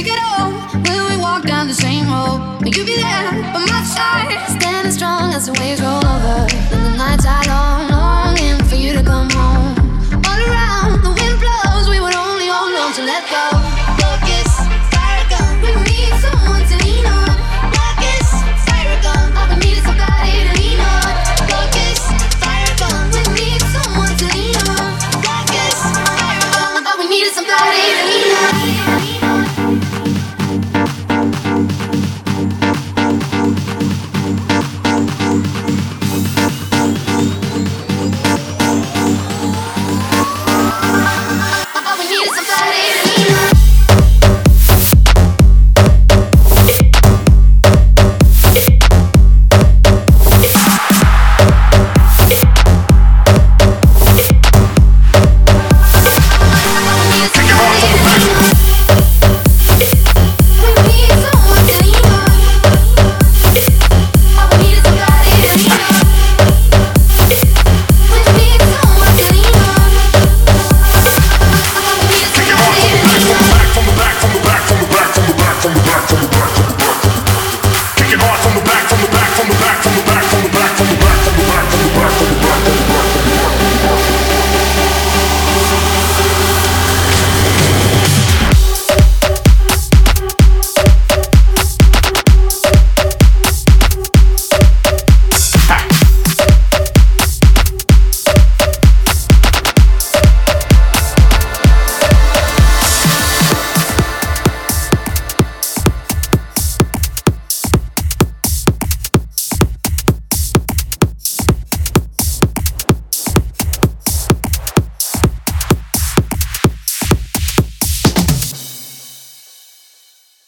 Pick it up when we walk down the same road. You be there by my side, standing strong as the waves roll over. And the nights are long, longing for you to come home. All around the wind blows, we would only hold on to let go.